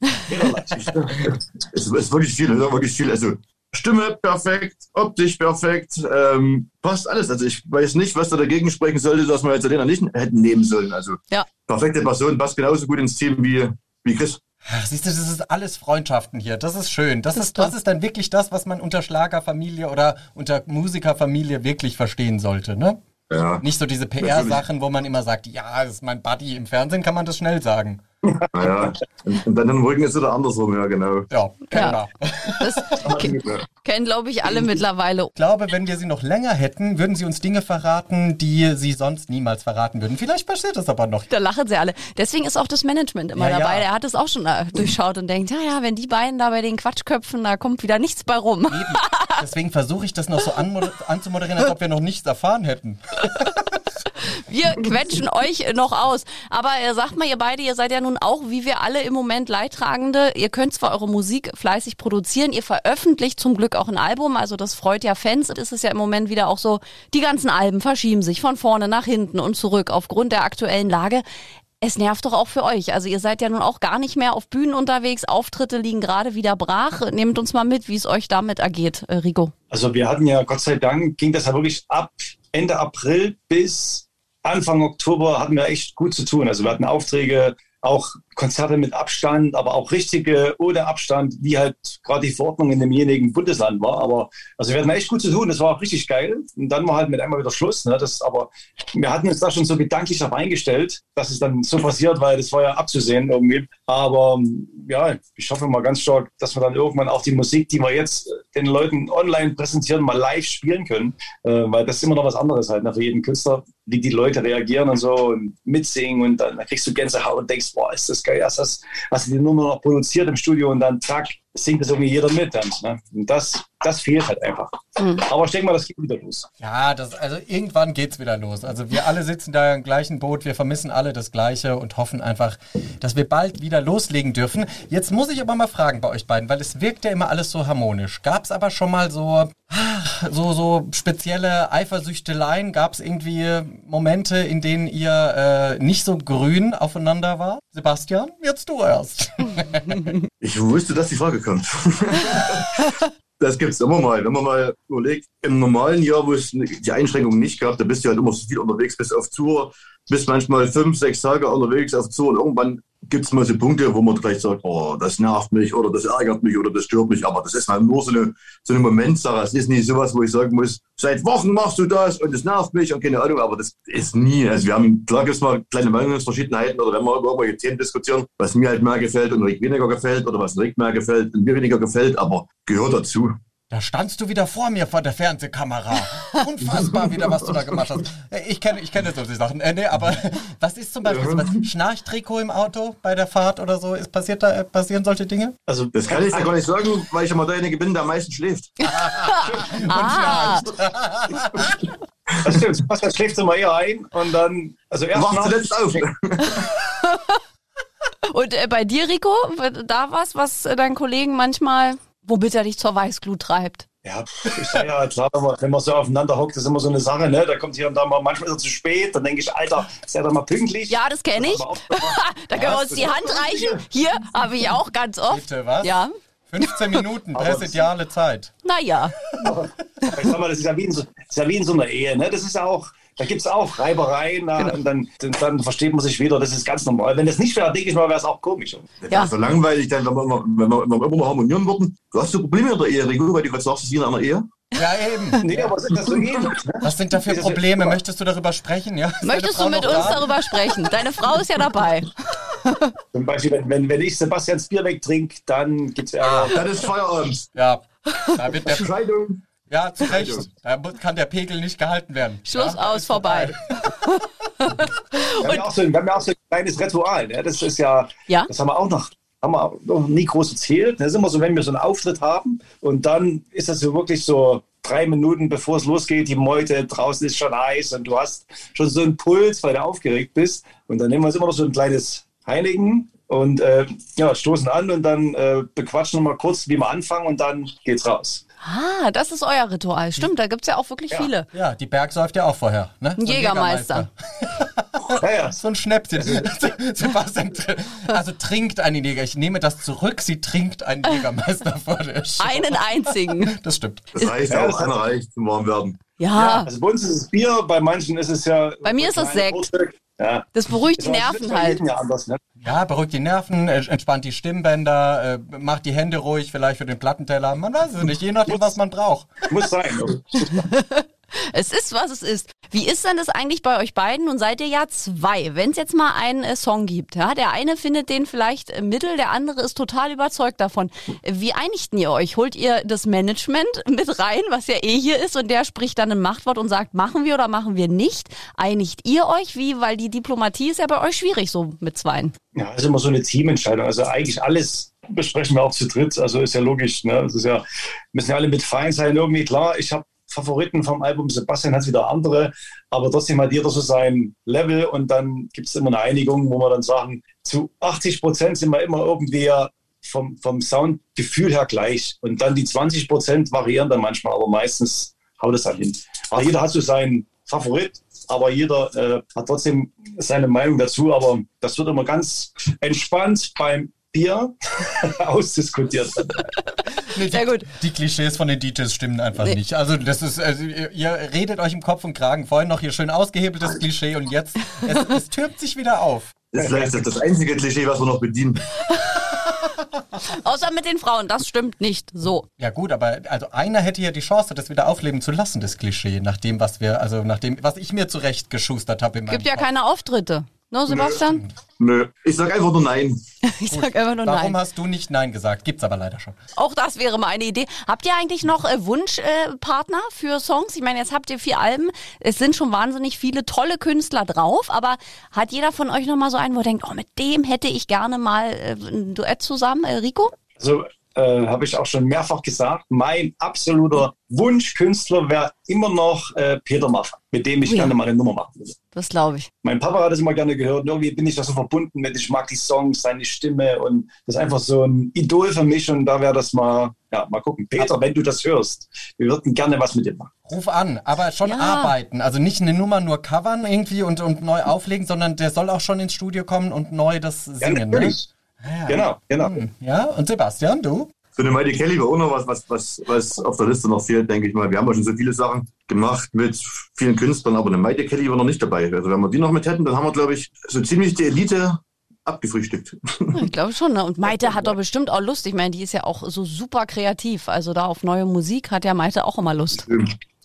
es ist wirklich viel, es ist wirklich viel. Also Stimme perfekt, optisch perfekt, ähm, passt alles. Also ich weiß nicht, was da dagegen sprechen sollte, dass wir jetzt Lena nicht hätten nehmen sollen. Also Ja. perfekte Person, passt genauso gut ins Team wie, wie Chris. Siehst du, das ist alles Freundschaften hier. Das ist schön. Das, ist, das ist dann wirklich das, was man unter Schlagerfamilie oder unter Musikerfamilie wirklich verstehen sollte, ne? Ja, Nicht so diese PR-Sachen, wo man immer sagt, ja, das ist mein Buddy. Im Fernsehen kann man das schnell sagen. Naja. Und, und dann im Rücken ist es wieder andersrum, ja genau. Ja, kennen Ja. Das <laughs> kennen, glaube ich, alle mittlerweile. Ich glaube, wenn wir sie noch länger hätten, würden sie uns Dinge verraten, die sie sonst niemals verraten würden. Vielleicht passiert das aber noch. Da lachen sie alle. Deswegen ist auch das Management immer Ja, dabei. ja. Der hat es auch schon äh, durchschaut und denkt, ja, ja, wenn die beiden da bei den Quatschköpfen, da kommt wieder nichts bei rum. Eben. Deswegen versuche ich das noch so anzumoderieren, als ob wir noch nichts erfahren hätten. <laughs> Wir quetschen euch noch aus. Aber äh, sagt mal, ihr beide, ihr seid ja nun auch, wie wir alle im Moment Leidtragende. Ihr könnt zwar eure Musik fleißig produzieren, ihr veröffentlicht zum Glück auch ein Album, also das freut ja Fans. Es ist ja im Moment wieder auch so, die ganzen Alben verschieben sich von vorne nach hinten und zurück aufgrund der aktuellen Lage. Es nervt doch auch für euch. Also ihr seid ja nun auch gar nicht mehr auf Bühnen unterwegs. Auftritte liegen gerade wieder brach. Nehmt uns mal mit, wie es euch damit ergeht, äh, Rico. Also wir hatten ja, Gott sei Dank, ging das ja wirklich ab Ende April bis Anfang Oktober hatten wir echt gut zu tun. Also wir hatten Aufträge, auch Konzerte mit Abstand, aber auch richtige ohne Abstand, wie halt gerade die Verordnung in demjenigen Bundesland war. Aber also wir hatten echt gut zu tun, das war auch richtig geil. Und dann war halt mit einmal wieder Schluss. Ne? Das, aber wir hatten uns da schon so gedanklich darauf eingestellt, dass es dann so passiert, weil das war ja abzusehen irgendwie. Aber ja, ich hoffe mal ganz stark, dass wir dann irgendwann auch die Musik, die wir jetzt den Leuten online präsentieren, mal live spielen können. Äh, weil das ist immer noch was anderes halt ne? für jeden Künstler, wie die Leute reagieren und so und mitsingen und dann, dann kriegst du Gänsehaut und denkst, boah, ist das geil, hast, das, hast du die Nummer noch produziert im Studio und dann zack, singt das irgendwie jeder mit. Dann, ne? Und das, das fehlt halt einfach. Mhm. Aber ich denke mal, das geht wieder los. Ja, das, also irgendwann geht es wieder los. Also wir alle sitzen da im gleichen Boot, wir vermissen alle das Gleiche und hoffen einfach, dass wir bald wieder loslegen dürfen. Jetzt muss ich aber mal fragen bei euch beiden, weil es wirkt ja immer alles so harmonisch. Gab es aber schon mal so, so, so spezielle Eifersüchteleien? Gab es irgendwie Momente, in denen ihr äh, nicht so grün aufeinander war? Sebastian, jetzt du erst. ich wusste, dass die Frage kommt. <laughs> das gibt es immer mal. Wenn man mal überlegt, im normalen Jahr, wo es die Einschränkungen nicht gab, da bist du halt immer so viel unterwegs, bist auf Tour, bist manchmal fünf, sechs Tage unterwegs auf Tour und irgendwann gibt es mal so Punkte, wo man vielleicht sagt, oh, das nervt mich oder das ärgert mich oder das stört mich, aber das ist halt nur so eine, so eine Momentsache. Es ist nicht sowas, wo ich sagen muss, seit Wochen machst du das und es nervt mich und keine Ahnung, aber das ist nie. Also wir haben, klar gibt es mal kleine Meinungsverschiedenheiten oder wenn wir über irgendwelche Themen diskutieren, was mir halt mehr gefällt und Rick weniger gefällt oder was Rick mehr gefällt und mir weniger gefällt, aber gehört dazu. Da standst du wieder vor mir vor der Fernsehkamera. <laughs> Unfassbar wieder, was du da gemacht hast. Äh, ich kenne ich kenne solche Sachen. Äh, nee, aber <laughs> was ist zum Beispiel sowas? Schnarchtrikot im Auto bei der Fahrt oder so? Ist passiert da, äh, passieren solche Dinge? Also, das kann ich dir gar nicht sagen, weil ich immer derjenige bin, der am meisten schläft. <laughs> und ah. schnarcht. Das stimmt. Sebastian schläft immer eher ein und dann, also erst Wacht zuletzt auf. und äh, bei dir, Rico, da was, was deinen Kollegen manchmal womit er dich zur Weißglut treibt. Ja, ich sage ja, klar, wenn man, wenn man so aufeinander hockt, ist immer so eine Sache, ne? Da kommt hier und da mal, manchmal ist er zu spät, dann denke ich, Alter, ist er doch mal pünktlich? Ja, das kenne ich. <laughs> da können wir uns die Hand reichen. Hier habe ich auch ganz oft. Bitte, was? Ja. 15 Minuten, <laughs> präsidiale Zeit. Naja. ich sag mal, das ist ja wie in so, ist ja wie in so einer Ehe, ne? Das ist ja auch, da gibt es auch Reibereien genau. und dann, dann, versteht man sich wieder. Das ist ganz normal. Wenn das nicht wäre, denke ich mal, wäre es auch komisch. Das ja. ist so langweilig, dann, wenn wir, immer, wenn, wir, wenn wir immer noch harmonieren würden. Du hast so Probleme in der Ehe, Rico, weil du gerade sagst, es ist wie in einer Ehe. Ja, eben. <laughs> Nee, aber sind das so ähnlich? Was sind da für Probleme? Möchtest du darüber sprechen? Ja? Möchtest du mit uns da? darüber sprechen? Deine Frau ist ja dabei. <laughs> Zum Beispiel, wenn, wenn, wenn ich Sebastians Bier wegtrinke, dann gibt es Ärger. Ah, dann ist Feierabend. Ja. Da wird der Scheidung. Ja, zu Recht. Da kann der Pegel nicht gehalten werden. Schluss ja, aus, vorbei. <laughs> wir, haben ja so, wir haben ja auch so ein kleines Ritual. Ne? Das ist ja, ja, das haben wir auch noch, haben wir noch nie groß erzählt. Das ist immer so, wenn wir so einen Auftritt haben und dann ist das so wirklich so drei Minuten bevor es losgeht, die Meute draußen ist schon heiß und du hast schon so einen Puls, weil du aufgeregt bist. Und dann nehmen wir uns immer noch so ein kleines Heinigen und äh, ja, stoßen an und dann äh, bequatschen wir mal kurz, wie wir anfangen und dann geht's raus. Ah, das ist euer Ritual. Stimmt, da gibt es ja auch wirklich ja. viele. Ja, die Berg säuft ja auch vorher. Ne? So Jägermeister. ja, ja. <laughs> So ein Schnäppchen. <laughs> Sebastian, also trinkt einen Jäger. Ich nehme das zurück. Sie trinkt einen Jägermeister <laughs> vor der Show. Einen einzigen. Das stimmt. Das reicht auch. Einer reicht zum Warmwerden. Ja. Also bei uns ist es Bier, bei manchen ist es ja. Bei mir ist es Sekt. Ja. Das beruhigt die Nerven halt. Ja, anders, ne? ja, beruhigt die Nerven, entspannt die Stimmbänder, äh, macht die Hände ruhig, vielleicht für den Plattenteller. Man weiß es nicht, je nachdem, was man braucht. Muss sein. <laughs> Es ist, was es ist. Wie ist denn das eigentlich bei euch beiden? Nun seid ihr ja zwei. Wenn es jetzt mal einen äh, Song gibt, ja, der eine findet den vielleicht äh, mittel, der andere ist total überzeugt davon. Wie einigten ihr euch? Holt ihr das Management mit rein, was ja eh hier ist, und der spricht dann ein Machtwort und sagt, machen wir oder machen wir nicht? Einigt ihr euch? Wie? Weil die Diplomatie ist ja bei euch schwierig, so mit zweien. Ja, ist immer so eine Teamentscheidung. Also eigentlich alles besprechen wir auch zu dritt. Also ist ja logisch. Ne? Das ist ja, müssen ja alle mit fein sein. Irgendwie klar, ich habe Favoriten vom Album. Sebastian hat wieder andere, aber trotzdem hat jeder so sein Level und dann gibt es immer eine Einigung, wo wir dann sagen, zu 80 Prozent sind wir immer irgendwie vom, vom Soundgefühl her gleich und dann die 20 Prozent variieren dann manchmal, aber meistens haut es halt hin. Aber jeder hat so seinen Favorit, aber jeder äh, hat trotzdem seine Meinung dazu, aber das wird immer ganz entspannt beim Bier <laughs> ausdiskutiert. Nee, Sehr gut. Die Klischees von den DJs stimmen einfach nee. nicht. Also das ist, also ihr redet euch im Kopf und Kragen. Vorhin noch hier schön ausgehebeltes Klischee und jetzt, es, es türmt sich wieder auf. Das ist vielleicht das, einzige Klischee, was wir noch bedienen. <laughs> Außer mit den Frauen, das stimmt nicht so. Ja gut, aber also einer hätte ja die Chance, das wieder aufleben zu lassen, das Klischee, nach dem, was wir, also nach dem, was ich mir zurechtgeschustert habe in meinem Gibt ja Kopf. keine Auftritte. Ne, Sebastian? Nö, ich sag einfach nur nein. <laughs> Ich sag einfach nur Warum nein. hast du nicht Nein gesagt? Gibt's aber leider schon. Auch das wäre mal eine Idee. Habt ihr eigentlich noch äh, Wunschpartner äh, für Songs? Ich meine, jetzt habt ihr vier Alben. Es sind schon wahnsinnig viele tolle Künstler drauf, aber hat jeder von euch noch mal so einen, wo ihr denkt, oh, mit dem hätte ich gerne mal äh, ein Duett zusammen? Äh, Rico? Also äh, habe ich auch schon mehrfach gesagt, mein absoluter Wunschkünstler wäre immer noch äh, Peter Maffay, mit dem ich Oh ja. gerne mal eine Nummer machen würde. Das glaube ich. Mein Papa hat es immer gerne gehört irgendwie bin ich da so verbunden mit, ich mag die Songs, seine Stimme und das ist einfach so ein Idol für mich und da wäre das mal, ja, mal gucken. Peter, wenn du das hörst, wir würden gerne was mit dir machen. Ruf an, aber schon Ja. arbeiten. Also nicht eine Nummer nur covern irgendwie und, und neu auflegen, sondern der soll auch schon ins Studio kommen und neu das Ja, singen. ne? Natürlich. Genau, genau. Ja, und Sebastian, du? Für eine Mighty Kelly war auch noch was, was, was, was auf der Liste noch fehlt, denke ich mal. Wir haben ja schon so viele Sachen gemacht mit vielen Künstlern, aber eine Mighty Kelly war noch nicht dabei. Also wenn wir die noch mit hätten, dann haben wir, glaube ich, so ziemlich die Elite abgefrühstückt. Ich glaube schon. Ne? Und Maite hat doch bestimmt auch Lust. Ich meine, die ist ja auch so super kreativ. Also da auf neue Musik hat ja Maite auch immer Lust.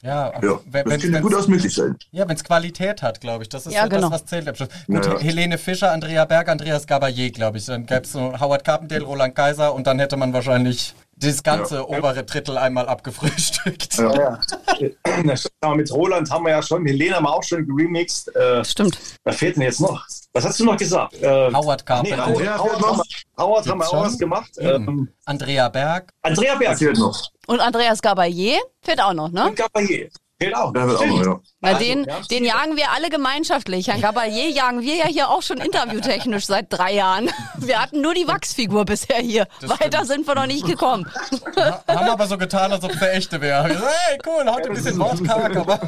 Ja, Ja, wenn, das wenn's- könnte durchaus möglich sein. Ja, wenn es Qualität hat, glaube ich. Das ist Ja, genau. das, was zählt am Schluss. Gut, Ja, ja. Helene Fischer, Andrea Berg, Andreas Gabayé, glaube ich. Dann gäbe es so Howard Carpendale, Roland Kaiser und dann hätte man wahrscheinlich das ganze Ja. obere Drittel einmal abgefrühstückt. Ja. Ja. Mit Roland haben wir ja schon, Helena haben wir auch schon geremixed. Äh, Stimmt. wer fehlt denn jetzt noch? Was hast du noch gesagt? Äh, Howard nee, Carpendale, Howard, Andrea Howard, wir, Howard haben wir auch was gemacht. Ähm, Andrea Berg. Andrea Berg fehlt noch. Und Andreas Gabayé fehlt auch noch, ne? und Gabayé. Fehlt auch. Der wird auch noch, ja. Na, Also, den, den jagen wir alle gemeinschaftlich. Herrn Gabayé jagen wir ja hier auch schon interviewtechnisch seit drei Jahren. Wir hatten nur die Wachsfigur bisher hier. Weiter sind wir noch nicht gekommen. Ha- Haben aber so getan, als ob es der echte wäre. Hey, cool, heute ein bisschen wortkarg, aber...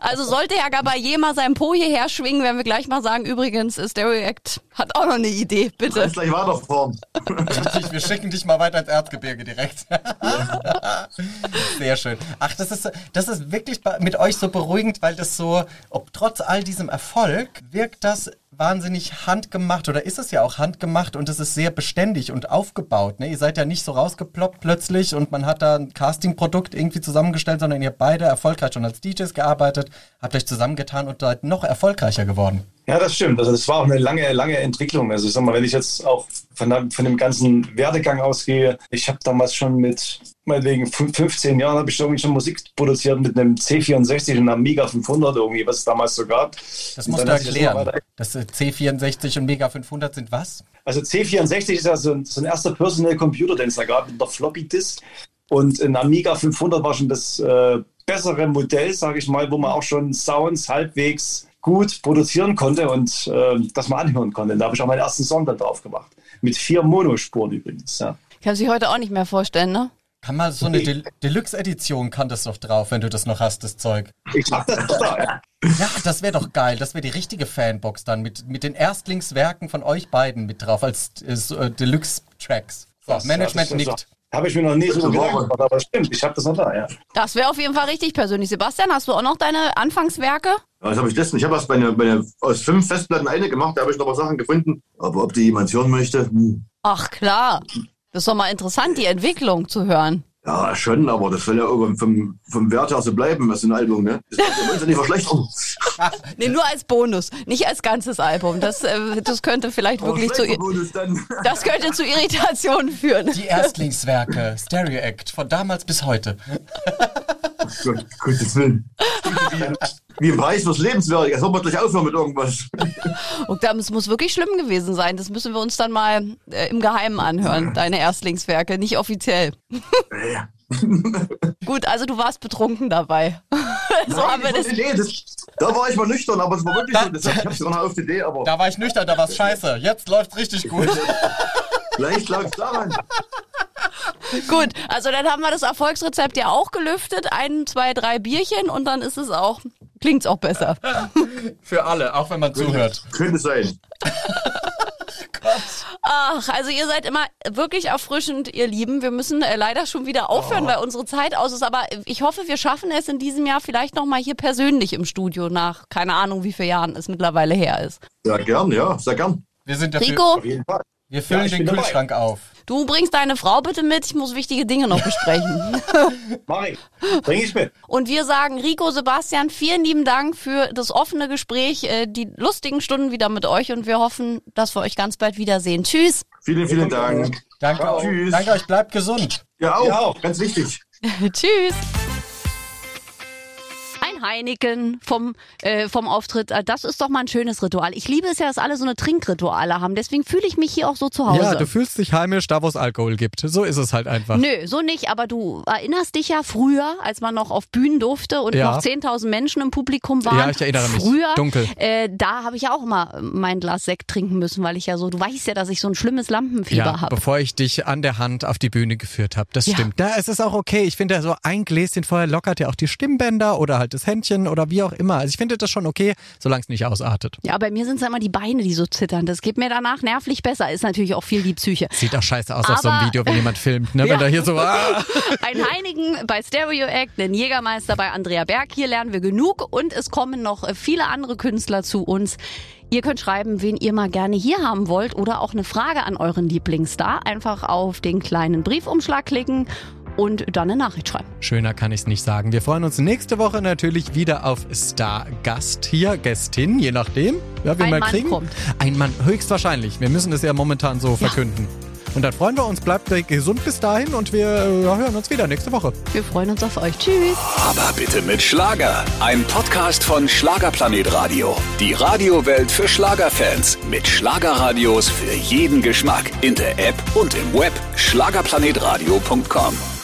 Also sollte Herr Gabayé mal sein Po hierher schwingen, werden wir gleich mal sagen, übrigens, Stereo Act hat auch noch eine Idee, bitte. Kannst gleich weiterfahren. Richtig, wir schicken dich mal weiter ins Erzgebirge direkt. Sehr schön. Ach, das ist, das ist wirklich mit euch so beruhigend, weil das so, ob trotz all diesem Erfolg, wirkt das wahnsinnig handgemacht oder ist es ja auch handgemacht und es ist sehr beständig und aufgebaut. Ne? Ihr seid ja nicht so rausgeploppt plötzlich und man hat da ein Castingprodukt irgendwie zusammengestellt, sondern ihr beide erfolgreich schon als DJs gearbeitet, habt euch zusammengetan und seid noch erfolgreicher geworden. Ja, das stimmt. Also das war auch eine lange, lange Entwicklung. Also ich sag mal, wenn ich jetzt auch von, von dem ganzen Werdegang ausgehe, ich habe damals schon mit meinetwegen fün- 15 Jahren habe ich irgendwie schon Musik produziert mit einem C64 und einem Amiga 500 irgendwie, was es damals so gab. Das musst du erklären. Das äh, C64 und Mega 500 sind was? Also C64 ist ja so ein, so ein erster Personal Computer, den es da gab mit der Floppy Disk. Und ein Amiga 500 war schon das äh, bessere Modell, sage ich mal, wo man auch schon Sounds halbwegs gut produzieren konnte und äh, das man anhören konnte. Da habe ich auch meinen ersten Song dann drauf gemacht. Mit vier Monospuren übrigens. Ja. Kann sich heute auch nicht mehr vorstellen, ne? Kann man so eine Del Deluxe-Edition kann das doch drauf, wenn du das noch hast, das Zeug. Ich hab das da, ja. Ja, das wäre doch geil. Das wäre die richtige Fanbox dann mit, mit den Erstlingswerken von euch beiden mit drauf als äh, äh, Deluxe-Tracks. So, Das- Management ja, nickt. Habe ich mir noch nie so gemacht, aber stimmt, ich habe das noch da, ja. Das wäre auf jeden Fall richtig persönlich. Sebastian, hast du auch noch deine Anfangswerke? Ja, Das habe ich letztens. Ich habe erst meine, meine, aus fünf Festplatten eine gemacht, da habe ich noch ein paar Sachen gefunden. Aber ob die jemand hören möchte, hm. Ach klar. Das ist doch mal interessant, die Entwicklung zu hören. ja, schon, aber das soll ja irgendwann vom, vom Wert her so bleiben, was ein Album, ne? Das wollen sie nicht verschlechtern. <laughs> Nee, nur als Bonus, nicht als ganzes Album. Das, äh, das könnte vielleicht Aber wirklich zu, <laughs> das könnte zu Irritationen führen. Die Erstlingswerke, Stereo Act, von damals bis heute. <laughs> Gott, Gottes Willen. Wie, im Preis fürs Lebenswerk. Jetzt soll man gleich aufhören mit irgendwas. Und das muss wirklich schlimm gewesen sein. Das müssen wir uns dann mal äh, im Geheimen anhören, deine Erstlingswerke, nicht offiziell. Ja. Gut, also du warst betrunken dabei. <laughs> so haben wir Nein, das. nee, das. Da war ich mal nüchtern, aber es war wirklich so. Deshalb, ich hab's noch auf die Idee, aber Da war ich nüchtern, da war's scheiße. Jetzt läuft's richtig gut. <laughs> vielleicht lag es daran. <laughs> Gut, also dann haben wir das Erfolgsrezept ja auch gelüftet. Ein, zwei, drei Bierchen und dann ist es auch, klingt's auch besser. <laughs> Für alle, auch wenn man zuhört. Könnte sein. <laughs> Ach, also ihr seid immer wirklich erfrischend, ihr Lieben. Wir müssen äh, leider schon wieder aufhören, weil unsere Zeit aus ist. Aber ich hoffe, wir schaffen es in diesem Jahr vielleicht nochmal hier persönlich im Studio nach, keine Ahnung, wie viele Jahren es mittlerweile her ist. Ja, gern, ja, sehr gern. Wir sind dafür. Rico, Auf jeden Fall. Wir füllen Ja, den bin dabei. Kühlschrank auf. du bringst deine Frau bitte mit. Ich muss wichtige Dinge noch besprechen. <laughs> Mach ich. Bring ich mit. Und wir sagen Rico, Sebastian, vielen lieben Dank für das offene Gespräch, äh, die lustigen Stunden wieder mit euch und wir hoffen, dass wir euch ganz bald wiedersehen. Tschüss. Vielen, vielen Dank. Danke, Ciao. Tschüss. Danke euch, bleibt gesund. Ja, auch. Ja, auch. Ganz wichtig. <laughs> Tschüss. Ein Heineken vom, äh, vom Auftritt, äh, das ist doch mal ein schönes Ritual. Ich liebe es ja, dass alle so eine Trinkrituale haben. Deswegen fühle ich mich hier auch so zu Hause. Ja, du fühlst dich heimisch da, wo es Alkohol gibt. So ist es halt einfach. Nö, so nicht, aber du erinnerst dich ja früher, als man noch auf Bühnen durfte und Ja. noch 10.000 Menschen im Publikum waren. Ja, ich erinnere mich. Früher, Dunkel. Äh, da habe ich ja auch mal mein Glas Sekt trinken müssen, weil ich ja so, du weißt ja, dass ich so ein schlimmes Lampenfieber Ja, habe. bevor ich dich an der Hand auf die Bühne geführt habe. Das Ja. stimmt. Da es ist auch okay. Ich finde, so ein Gläschen vorher lockert ja auch die Stimmbänder oder halt das Händchen oder wie auch immer. Also ich finde das schon okay, solange es nicht ausartet. Ja, bei mir sind es immer die Beine, die so zittern. Das geht mir danach nervlich besser. Ist natürlich auch viel die Psyche. Sieht auch scheiße aus auf so einem Aber- Video, wenn jemand <laughs> filmt, ne? Ja. Wenn da hier so. Ah. <laughs> Ein Heinigen bei Stereo Act, den Jägermeister bei Andrea Berg. Hier lernen wir genug und es kommen noch viele andere Künstler zu uns. Ihr könnt schreiben, wen ihr mal gerne hier haben wollt oder auch eine Frage an euren Lieblingsstar. Einfach auf den kleinen Briefumschlag klicken und dann eine Nachricht schreiben. Schöner kann ich es nicht sagen. Wir freuen uns nächste Woche natürlich wieder auf Stargast hier, Gästin, je nachdem, ja, wen Ein wir Mann kriegen. kommt. Ein Mann, höchstwahrscheinlich. Wir müssen es ja momentan so verkünden. Und dann freuen wir uns, bleibt gesund bis dahin und wir äh, hören uns wieder nächste Woche. Wir freuen uns auf euch. Tschüss. Aber bitte mit Schlager. Ein Podcast von Schlagerplanet Radio. Die Radiowelt für Schlagerfans. Mit Schlagerradios für jeden Geschmack. In der App und im Web. Schlagerplanetradio.com.